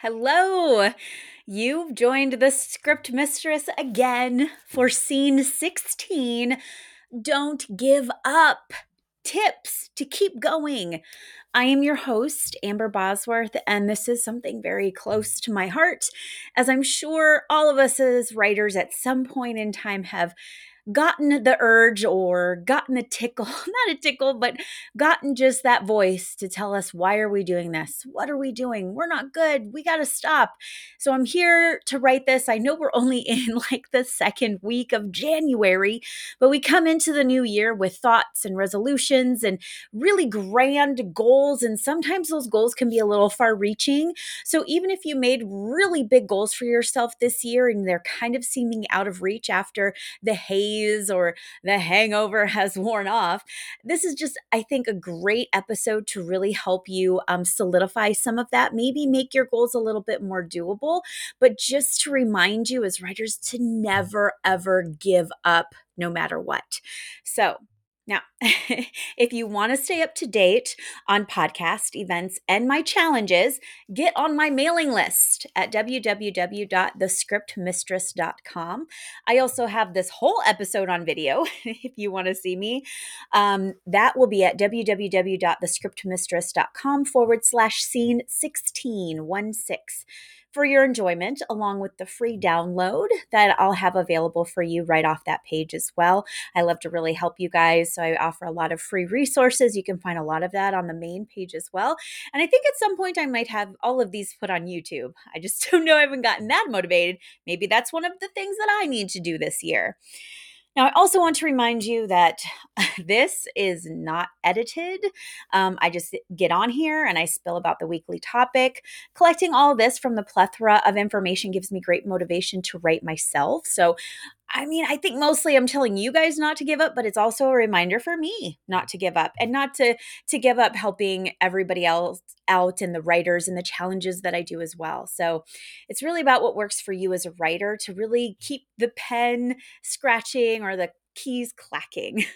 Hello. You've joined the script mistress again for scene 16. Don't give up. Tips to keep going. I am your host, Amber Bosworth, and this is something very close to my heart, as I'm sure all of us as writers at some point in time have gotten the urge or gotten a tickle, not a tickle, but gotten just that voice to tell us, why are we doing this? What are we doing? We're not good. We got to stop. So I'm here to write this. I know we're only in like the second week of January, but we come into the new year with thoughts and resolutions and really grand goals. And sometimes those goals can be a little far reaching. So even if you made really big goals for yourself this year and they're kind of seeming out of reach after the haze or the hangover has worn off. This is just, I think, a great episode to really help you um, solidify some of that, maybe make your goals a little bit more doable, but just to remind you as writers to never, ever give up no matter what. So, now, if you want to stay up to date on podcast events and my challenges, get on my mailing list at www.thescriptmistress.com. I also have this whole episode on video if you want to see me. Um, that will be at www.thescriptmistress.com forward slash scene 16, 1 6 for your enjoyment, along with the free download that I'll have available for you right off that page as well. I love to really help you guys. So I offer a lot of free resources. You can find a lot of that on the main page as well. And I think at some point I might have all of these put on YouTube. I just don't know, I haven't gotten that motivated. Maybe that's one of the things that I need to do this year. Now, I also want to remind you that this is not edited. Um, I just get on here and I spill about the weekly topic. Collecting all this from the plethora of information gives me great motivation to write myself. So I mean, I think mostly I'm telling you guys not to give up, but it's also a reminder for me not to give up and not to to give up helping everybody else out and the writers and the challenges that I do as well. So, it's really about what works for you as a writer to really keep the pen scratching or the keys clacking.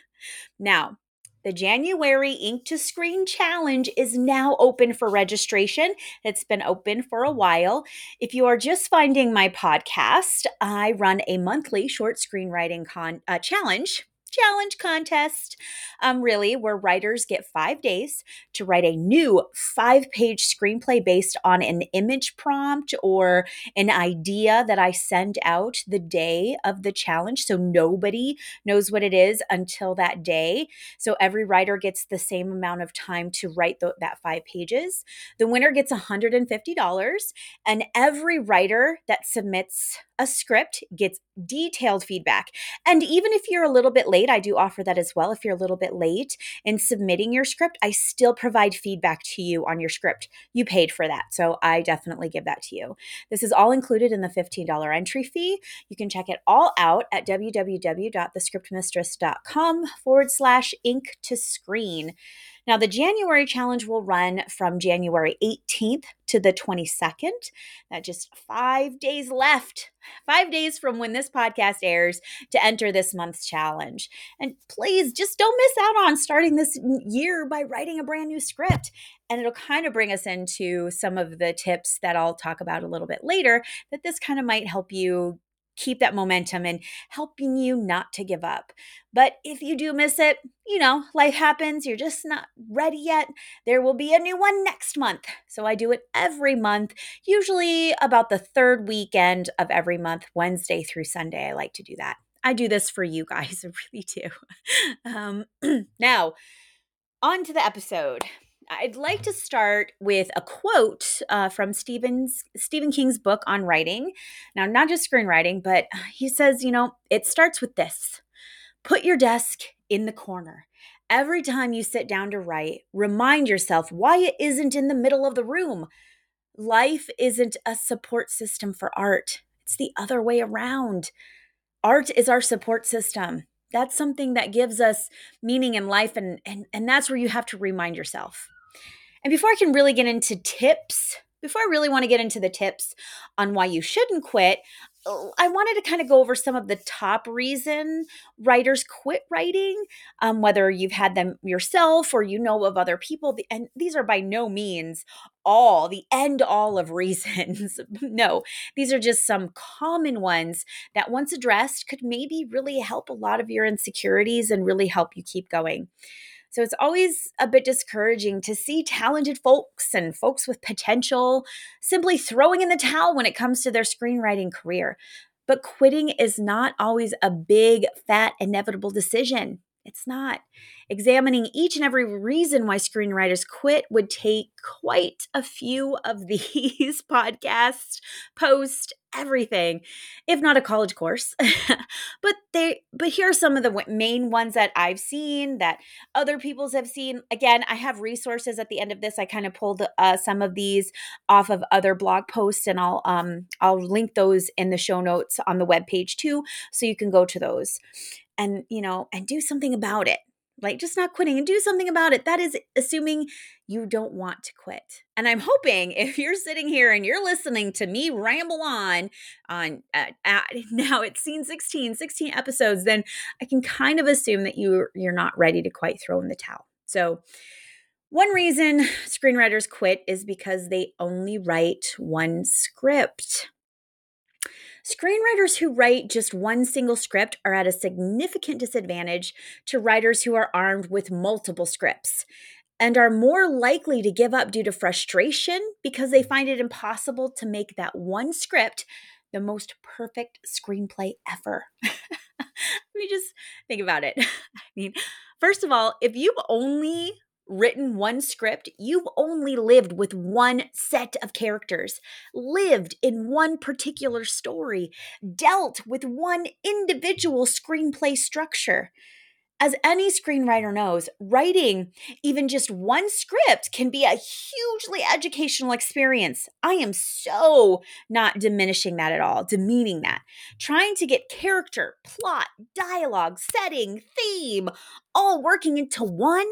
Now, the January Ink to Screen Challenge is now open for registration. It's been open for a while. If you are just finding my podcast, I run a monthly short screenwriting con- uh, challenge challenge contest, um, really, where writers get five days to write a new five page screenplay based on an image prompt or an idea that I send out the day of the challenge. So nobody knows what it is until that day. So every writer gets the same amount of time to write that five pages. The winner gets $150, and every writer that submits a script gets detailed feedback. And even if you're a little bit late, I do offer that as well. If you're a little bit late in submitting your script, I still provide feedback to you on your script. You paid for that. So I definitely give that to you. This is all included in the $15 entry fee. You can check it all out at www.thescriptmistress.com forward slash ink to screen. Now, the January challenge will run from January 18th to the 22nd. That just five days left, five days from when this podcast airs to enter this month's challenge. And please just don't miss out on starting this year by writing a brand new script. And it'll kind of bring us into some of the tips that I'll talk about a little bit later that this kind of might help you keep that momentum and helping you not to give up. But if you do miss it, you know, life happens, you're just not ready yet. There will be a new one next month. So I do it every month, usually about the third weekend of every month, Wednesday through Sunday. I like to do that. I do this for you guys, I really do. Um, now, on to the episode. I'd like to start with a quote uh, from Stephen's Stephen King's book on writing. Now, not just screenwriting, but he says, you know, it starts with this: put your desk in the corner. Every time you sit down to write, remind yourself why it isn't in the middle of the room. Life isn't a support system for art. It's the other way around. Art is our support system. That's something that gives us meaning in life and and and that's where you have to remind yourself. And before I can really get into tips, before I really want to get into the tips on why you shouldn't quit, I wanted to kind of go over some of the top reason writers quit writing, um, whether you've had them yourself or you know of other people. And these are by no means all the end all of reasons. no, these are just some common ones that, once addressed, could maybe really help a lot of your insecurities and really help you keep going. So it's always a bit discouraging to see talented folks and folks with potential simply throwing in the towel when it comes to their screenwriting career. But quitting is not always a big, fat, inevitable decision. It's not. Examining each and every reason why screenwriters quit would take quite a few of these podcasts, posts, everything, if not a college course. but they but here are some of the main ones that I've seen that other people's have seen. Again, I have resources at the end of this. I kind of pulled uh, some of these off of other blog posts and I'll um I'll link those in the show notes on the web page too so you can go to those and you know and do something about it like just not quitting and do something about it. That is assuming you don't want to quit and i'm hoping if you're sitting here and you're listening to me ramble on on uh, now it's scene 16 16 episodes then i can kind of assume that you you're not ready to quite throw in the towel. So one reason screenwriters quit is because they only write one script Screenwriters who write just one single script are at a significant disadvantage to writers who are armed with multiple scripts and are more likely to give up due to frustration because they find it impossible to make that one script the most perfect screenplay ever. Let me just think about it. I mean, first of all, if you've only written one script, you've only lived with one set of characters, lived in one particular story, dealt with one individual screenplay structure. As any screenwriter knows, writing even just one script can be a hugely educational experience. I am so not diminishing that at all, demeaning that. Trying to get character, plot, dialogue, setting, theme all working into one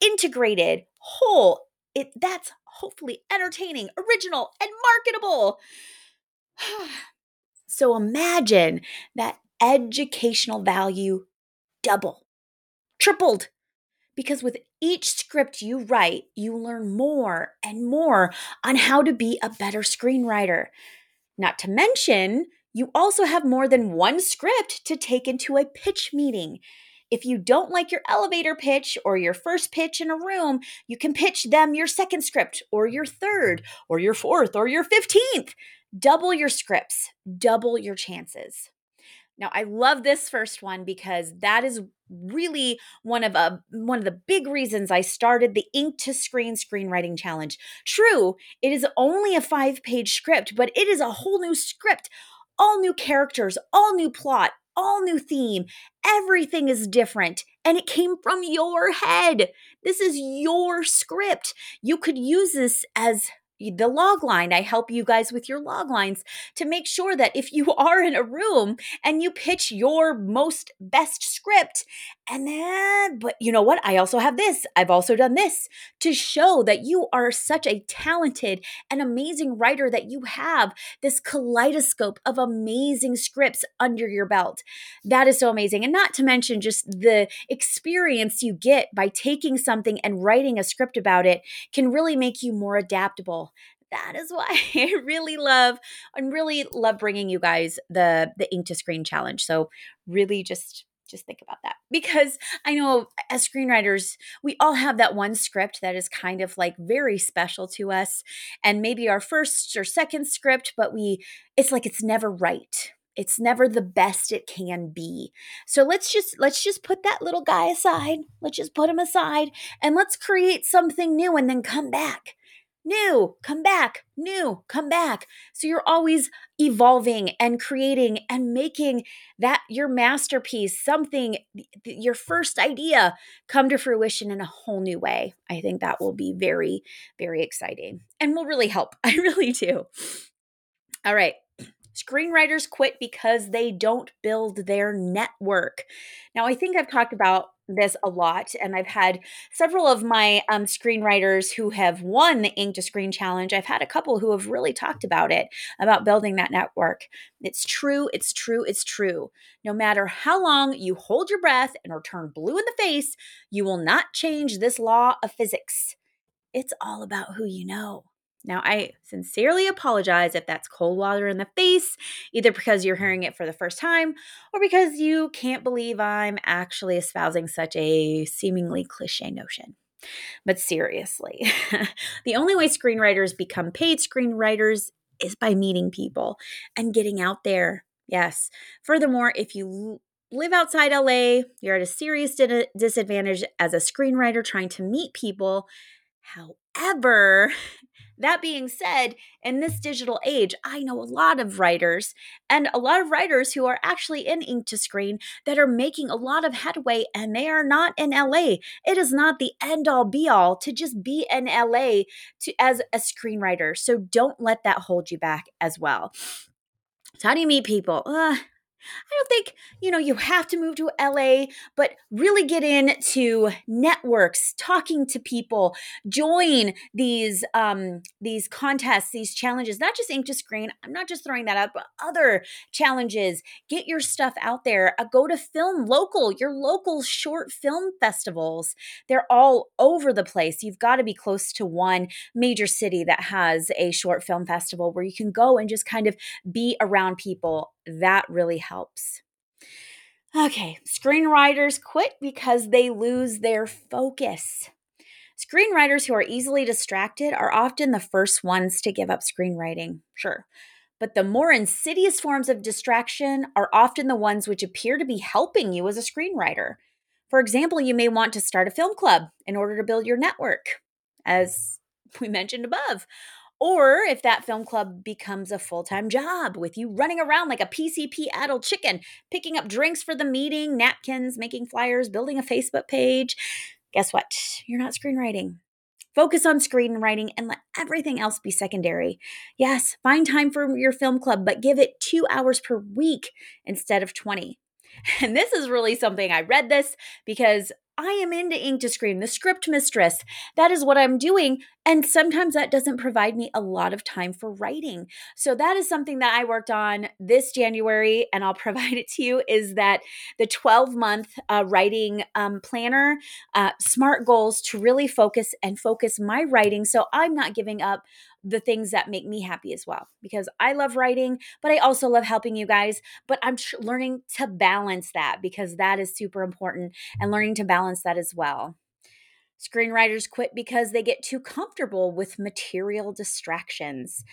integrated whole it that's hopefully entertaining original and marketable. So imagine that educational value double tripled because with each script you write you learn more and more on how to be a better screenwriter. Not to mention you also have more than one script to take into a pitch meeting if you don't like your elevator pitch or your first pitch in a room, you can pitch them your second script or your third or your fourth or your 15th. Double your scripts, double your chances. Now, I love this first one because that is really one of a uh, one of the big reasons I started the Ink to Screen screenwriting challenge. True, it is only a 5-page script, but it is a whole new script, all new characters, all new plot, all new theme. Everything is different and it came from your head. This is your script. You could use this as the log line. I help you guys with your log lines to make sure that if you are in a room and you pitch your most best script, and then, but you know what? I also have this. I've also done this to show that you are such a talented and amazing writer that you have this kaleidoscope of amazing scripts under your belt. That is so amazing. And not to mention just the experience you get by taking something and writing a script about it can really make you more adaptable that is why I really love and really love bringing you guys the the ink to screen challenge. So really just just think about that because I know as screenwriters, we all have that one script that is kind of like very special to us and maybe our first or second script, but we it's like it's never right. It's never the best it can be. So let's just let's just put that little guy aside. Let's just put him aside and let's create something new and then come back new, come back, new, come back. So you're always evolving and creating and making that your masterpiece, something, your first idea come to fruition in a whole new way. I think that will be very, very exciting and will really help. I really do. All right. Screenwriters quit because they don't build their network. Now, I think I've talked about this a lot, and I've had several of my um, screenwriters who have won the Ink to Screen Challenge. I've had a couple who have really talked about it, about building that network. It's true, it's true, it's true. No matter how long you hold your breath and or turn blue in the face, you will not change this law of physics. It's all about who you know. Now, I sincerely apologize if that's cold water in the face, either because you're mm. hearing it for the first time or because you can't believe I'm actually espousing such a seemingly cliche notion. But seriously, the only way screenwriters become paid screenwriters is by meeting people and getting out there. Yes. Furthermore, if you live outside LA, you're at a serious disadvantage as a screenwriter trying to meet people. However, that being said, in this digital age, I know a lot of writers and a lot of writers who are actually in ink to screen that are making a lot of headway and they are not in LA. It is not the end all be all to just be in LA to as a screenwriter. So don't let that hold you back as well. So how do you meet people? Uh, I don't think, you know, you have to move to LA, but really get into networks, talking to people, join these um these contests, these challenges, not just ink to screen. I'm not just throwing that out, but other challenges. Get your stuff out there. Uh, go to film local, your local short film festivals. They're all over the place. You've got to be close to one major city that has a short film festival where you can go and just kind of be around people that really helps. Okay, screenwriters quit because they lose their focus. Screenwriters who are easily distracted are often the first ones to give up screenwriting, sure. But the more insidious forms of distraction are often the ones which appear to be helping you as a screenwriter. For example, you may want to start a film club in order to build your network, as we mentioned above. Or if that film club becomes a full time job with you running around like a PCP addled chicken, picking up drinks for the meeting, napkins, making flyers, building a Facebook page, guess what? You're not screenwriting. Focus on screenwriting and let everything else be secondary. Yes, find time for your film club, but give it two hours per week instead of 20. And this is really something I read this because I am into ink to screen, the script mistress. That is what I'm doing. And sometimes that doesn't provide me a lot of time for writing. So that is something that I worked on this January, and I'll provide it to you. Is that the 12 month uh, writing um, planner, uh, smart goals to really focus and focus my writing so I'm not giving up the things that make me happy as well because I love writing, but I also love helping you guys. But I'm tr- learning to balance that because that is super important and learning to balance that as well. Screenwriters quit because they get too comfortable with material distractions.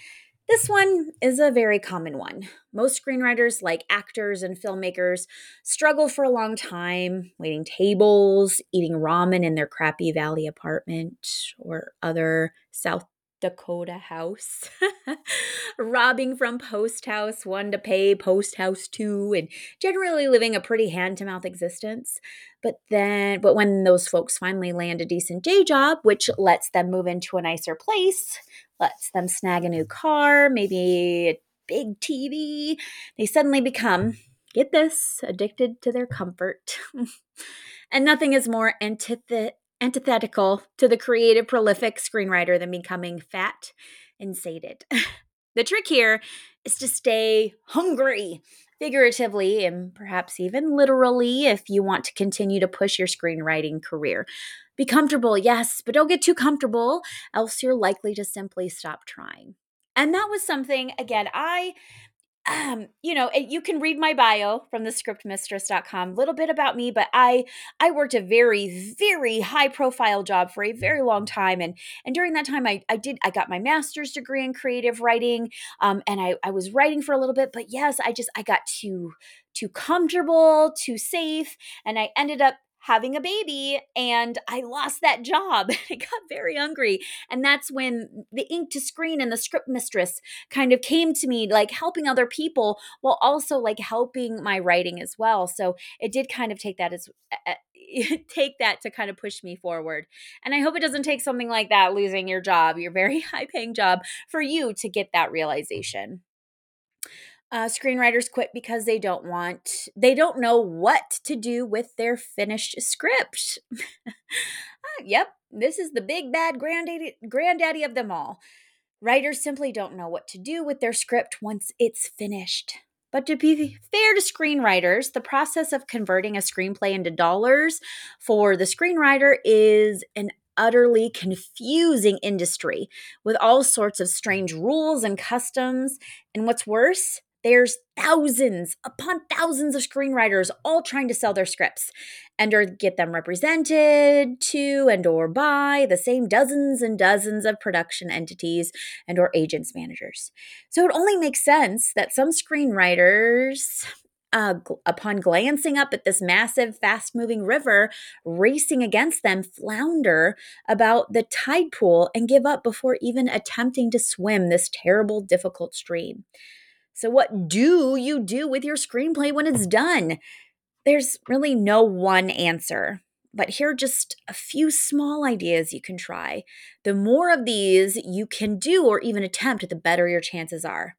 This one is a very common one. Most screenwriters, like actors and filmmakers, struggle for a long time waiting tables, eating ramen in their crappy valley apartment or other South Dakota house, robbing from post house one to pay post house two, and generally living a pretty hand to mouth existence. But then, but when those folks finally land a decent day job, which lets them move into a nicer place, lets them snag a new car, maybe a big TV, they suddenly become, get this, addicted to their comfort. and nothing is more antith- antithetical to the creative, prolific screenwriter than becoming fat and sated. the trick here is to stay hungry, figuratively and perhaps even literally, if you want to continue to push your screenwriting career. Be comfortable, yes, but don't get too comfortable, else you're likely to simply stop trying. And that was something, again, I um, you know, you can read my bio from the scriptmistress.com, a little bit about me, but I I worked a very, very high profile job for a very long time. And and during that time I, I did I got my master's degree in creative writing. Um, and I, I was writing for a little bit, but yes, I just I got too too comfortable, too safe, and I ended up having a baby and I lost that job. I got very hungry. And that's when the ink to screen and the script mistress kind of came to me, like helping other people while also like helping my writing as well. So it did kind of take that as take that to kind of push me forward. And I hope it doesn't take something like that, losing your job, your very high paying job, for you to get that realization. Uh, screenwriters quit because they don't want, they don't know what to do with their finished script. Ah, yep, this is the big bad granddaddy, granddaddy of them all. Writers simply don't know what to do with their script once it's finished. But to be fair to screenwriters, the process of converting a screenplay into dollars for the screenwriter is an utterly confusing industry with all sorts of strange rules and customs. And what's worse, there's thousands upon thousands of screenwriters all trying to sell their scripts and or get them represented to and or by the same dozens and dozens of production entities and or agents managers. So it only makes sense that some screenwriters uh, upon glancing up at this massive, fast moving river racing against them, flounder about the tide pool and give up before even attempting to swim this terrible, difficult stream. So, what do you do with your screenplay when it's done? There's really no one answer, but here are just a few small ideas you can try. The more of these you can do or even attempt, the better your chances are.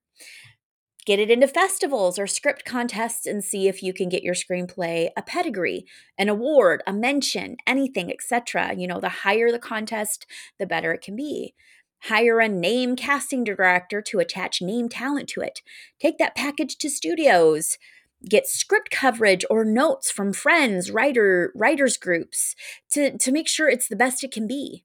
Get it into festivals or script contests and see if you can get your screenplay a pedigree, an award, a mention, anything, etc. You know, the higher the contest, the better it can be. Hire a name casting director to attach name talent to it. Take that package to studios. Get script coverage or notes from friends, writer, writers groups to, to make sure it's the best it can be.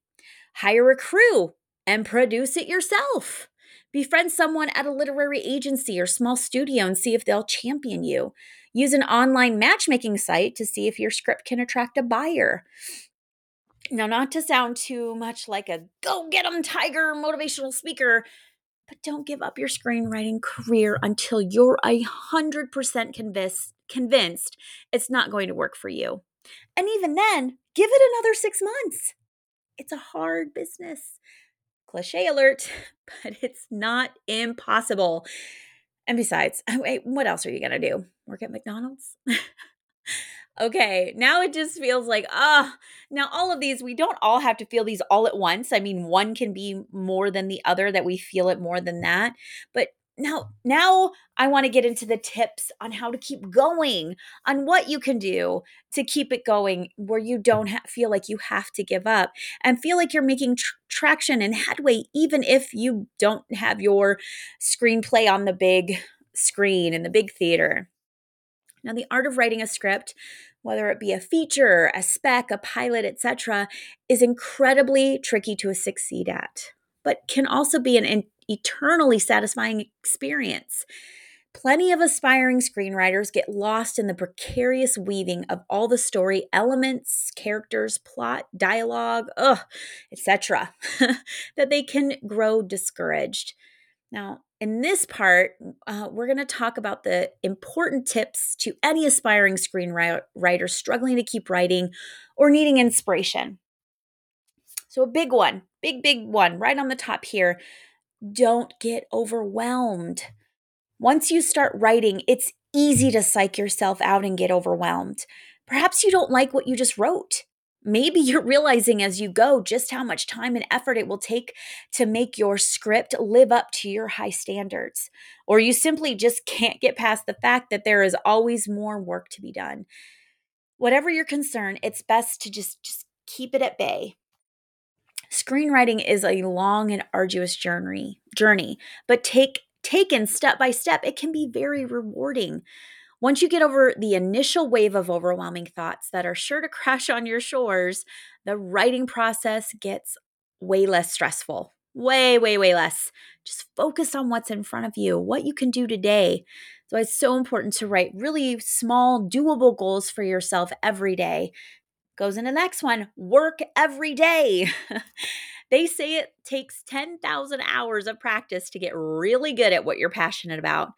Hire a crew and produce it yourself. Befriend someone at a literary agency or small studio and see if they'll champion you. Use an online matchmaking site to see if your script can attract a buyer. Now, not to sound too much like a go get 'em tiger motivational speaker, but don't give up your screenwriting career until you're a hundred percent convinced convinced it's not going to work for you. And even then, give it another six months. It's a hard business. Cliche alert, but it's not impossible. And besides, wait, what else are you gonna do? Work at McDonald's? Okay, now it just feels like, ah, now all of these, we don't all have to feel these all at once. I mean, one can be more than the other, that we feel it more than that. But now, now I want to get into the tips on how to keep going, on what you can do to keep it going where you don't ha- feel like you have to give up and feel like you're making tr- traction and headway, even if you don't have your screenplay on the big screen in the big theater. Now, the art of writing a script, whether it be a feature, a spec, a pilot, etc., is incredibly tricky to succeed at, but can also be an eternally satisfying experience. Plenty of aspiring screenwriters get lost in the precarious weaving of all the story elements, characters, plot, dialogue, etc., that they can grow discouraged. Now, in this part, uh, we're going to talk about the important tips to any aspiring screenwriter struggling to keep writing or needing inspiration. So, a big one, big, big one, right on the top here don't get overwhelmed. Once you start writing, it's easy to psych yourself out and get overwhelmed. Perhaps you don't like what you just wrote. Maybe you're realizing as you go just how much time and effort it will take to make your script live up to your high standards. Or you simply just can't get past the fact that there is always more work to be done. Whatever your concern, it's best to just just keep it at bay. Screenwriting is a long and arduous journey, journey, but take taken step by step, it can be very rewarding. Once you get over the initial wave of overwhelming thoughts that are sure to crash on your shores, the writing process gets way less stressful. Way, way, way less. Just focus on what's in front of you, what you can do today. So it's so important to write really small, doable goals for yourself every day. Goes into the next one work every day. they say it takes 10,000 hours of practice to get really good at what you're passionate about.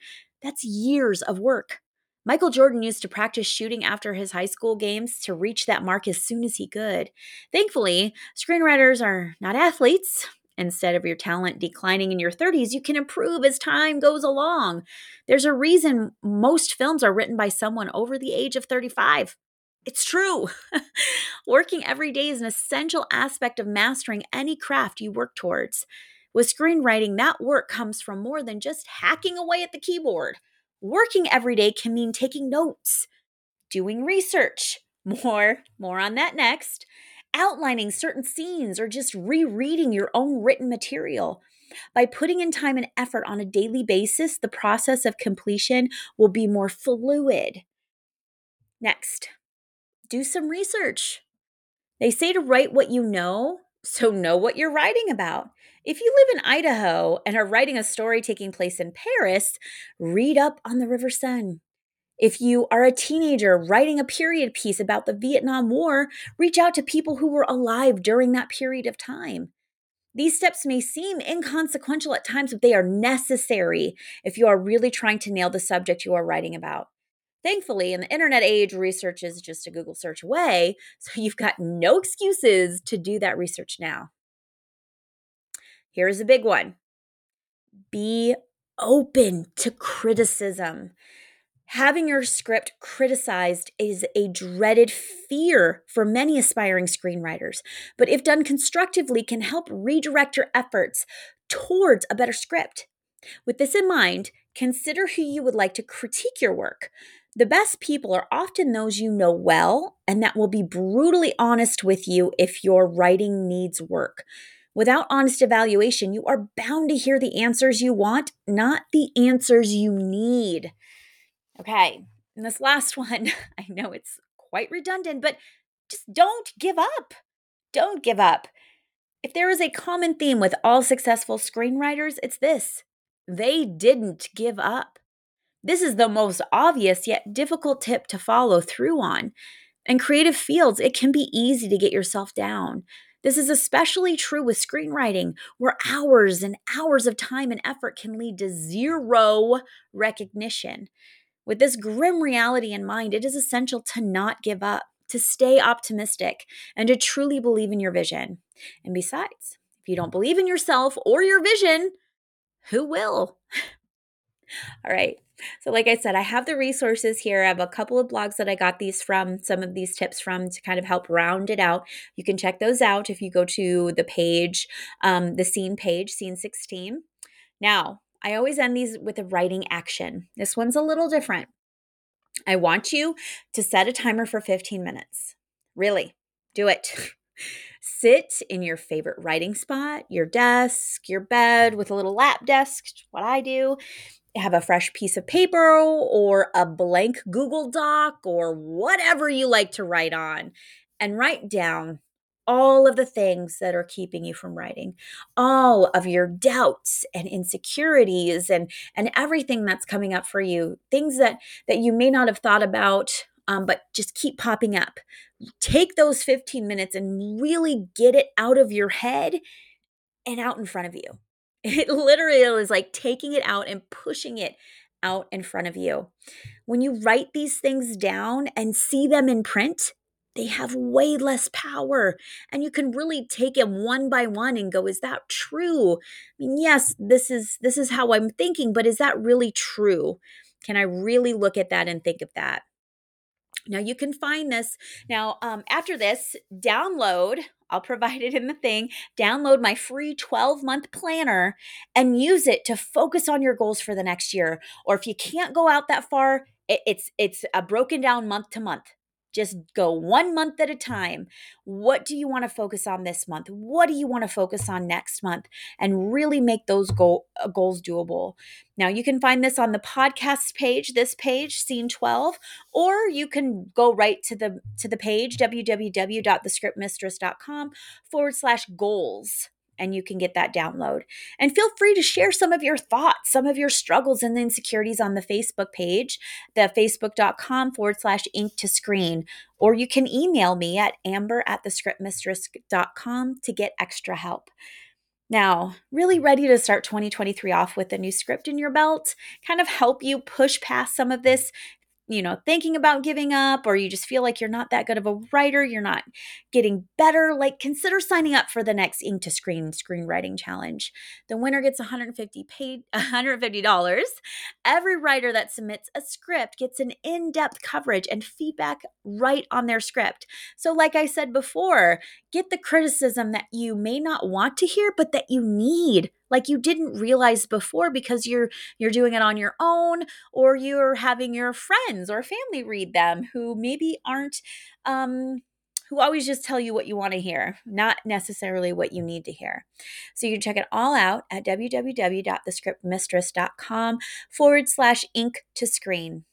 That's years of work. Michael Jordan used to practice shooting after his high school games to reach that mark as soon as he could. Thankfully, screenwriters are not athletes. Instead of your talent declining in your 30s, you can improve as time goes along. There's a reason most films are written by someone over the age of 35. It's true. Working every day is an essential aspect of mastering any craft you work towards. With screenwriting, that work comes from more than just hacking away at the keyboard. Working every day can mean taking notes, doing research. More, more on that next. Outlining certain scenes or just rereading your own written material. By putting in time and effort on a daily basis, the process of completion will be more fluid. Next, do some research. They say to write what you know, so know what you're writing about. If you live in Idaho and are writing a story taking place in Paris, read up on the River Seine. If you are a teenager writing a period piece about the Vietnam War, reach out to people who were alive during that period of time. These steps may seem inconsequential at times, but they are necessary if you are really trying to nail the subject you are writing about. Thankfully, in the internet age, research is just a Google search away, so you've got no excuses to do that research now. Here's a big one be open to criticism. Having your script criticized is a dreaded fear for many aspiring screenwriters, but if done constructively, can help redirect your efforts towards a better script. With this in mind, consider who you would like to critique your work. The best people are often those you know well and that will be brutally honest with you if your writing needs work. Without honest evaluation, you are bound to hear the answers you want, not the answers you need. Okay, and this last one, I know it's quite redundant, but just don't give up. Don't give up. If there is a common theme with all successful screenwriters, it's this they didn't give up. This is the most obvious yet difficult tip to follow through on. In creative fields, it can be easy to get yourself down. This is especially true with screenwriting, where hours and hours of time and effort can lead to zero recognition. With this grim reality in mind, it is essential to not give up, to stay optimistic, and to truly believe in your vision. And besides, if you don't believe in yourself or your vision, who will? All right. So, like I said, I have the resources here. I have a couple of blogs that I got these from, some of these tips from to kind of help round it out. You can check those out if you go to the page, um, the scene page, scene 16. Now, I always end these with a writing action. This one's a little different. I want you to set a timer for 15 minutes. Really, do it. Sit in your favorite writing spot, your desk, your bed with a little lap desk, what I do, have a fresh piece of paper or a blank Google Doc or whatever you like to write on and write down all of the things that are keeping you from writing all of your doubts and insecurities and and everything that's coming up for you things that that you may not have thought about um, but just keep popping up. Take those 15 minutes and really get it out of your head and out in front of you it literally is like taking it out and pushing it out in front of you. When you write these things down and see them in print, they have way less power and you can really take them one by one and go is that true? I mean yes this is this is how i'm thinking but is that really true? Can i really look at that and think of that now you can find this now um, after this download I'll provide it in the thing. Download my free 12 month planner and use it to focus on your goals for the next year. Or if you can't go out that far, it's it's a broken down month to month. Just go one month at a time. What do you want to focus on this month? What do you want to focus on next month? And really make those goal, uh, goals doable. Now, you can find this on the podcast page, this page, scene 12, or you can go right to the to the page www.thescriptmistress.com forward slash goals and you can get that download. And feel free to share some of your thoughts, some of your struggles and insecurities on the Facebook page, the facebook.com forward slash ink to screen. Or you can email me at amber at thescriptmistress.com to get extra help. Now, really ready to start 2023 off with a new script in your belt, kind of help you push past some of this you know, thinking about giving up or you just feel like you're not that good of a writer, you're not getting better, like consider signing up for the next Ink to Screen screenwriting challenge. The winner gets 150 paid $150. Every writer that submits a script gets an in-depth coverage and feedback right on their script. So like I said before, get the criticism that you may not want to hear but that you need like you didn't realize before because you're you're doing it on your own or you're having your friends or family read them who maybe aren't um who always just tell you what you want to hear, not necessarily what you need to hear. So you can check it all out at www.thescriptmistress.com forward slash ink to screen.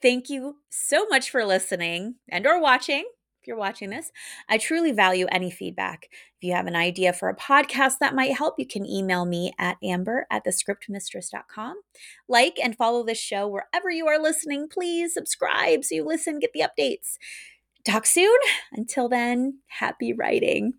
Thank you so much for listening and or watching. If you're watching this, I truly value any feedback. If you have an idea for a podcast that might help, you can email me at amber at thescriptmistress.com. Like and follow this show wherever you are listening. Please subscribe so you listen, get the updates. Talk soon. Until then, happy writing.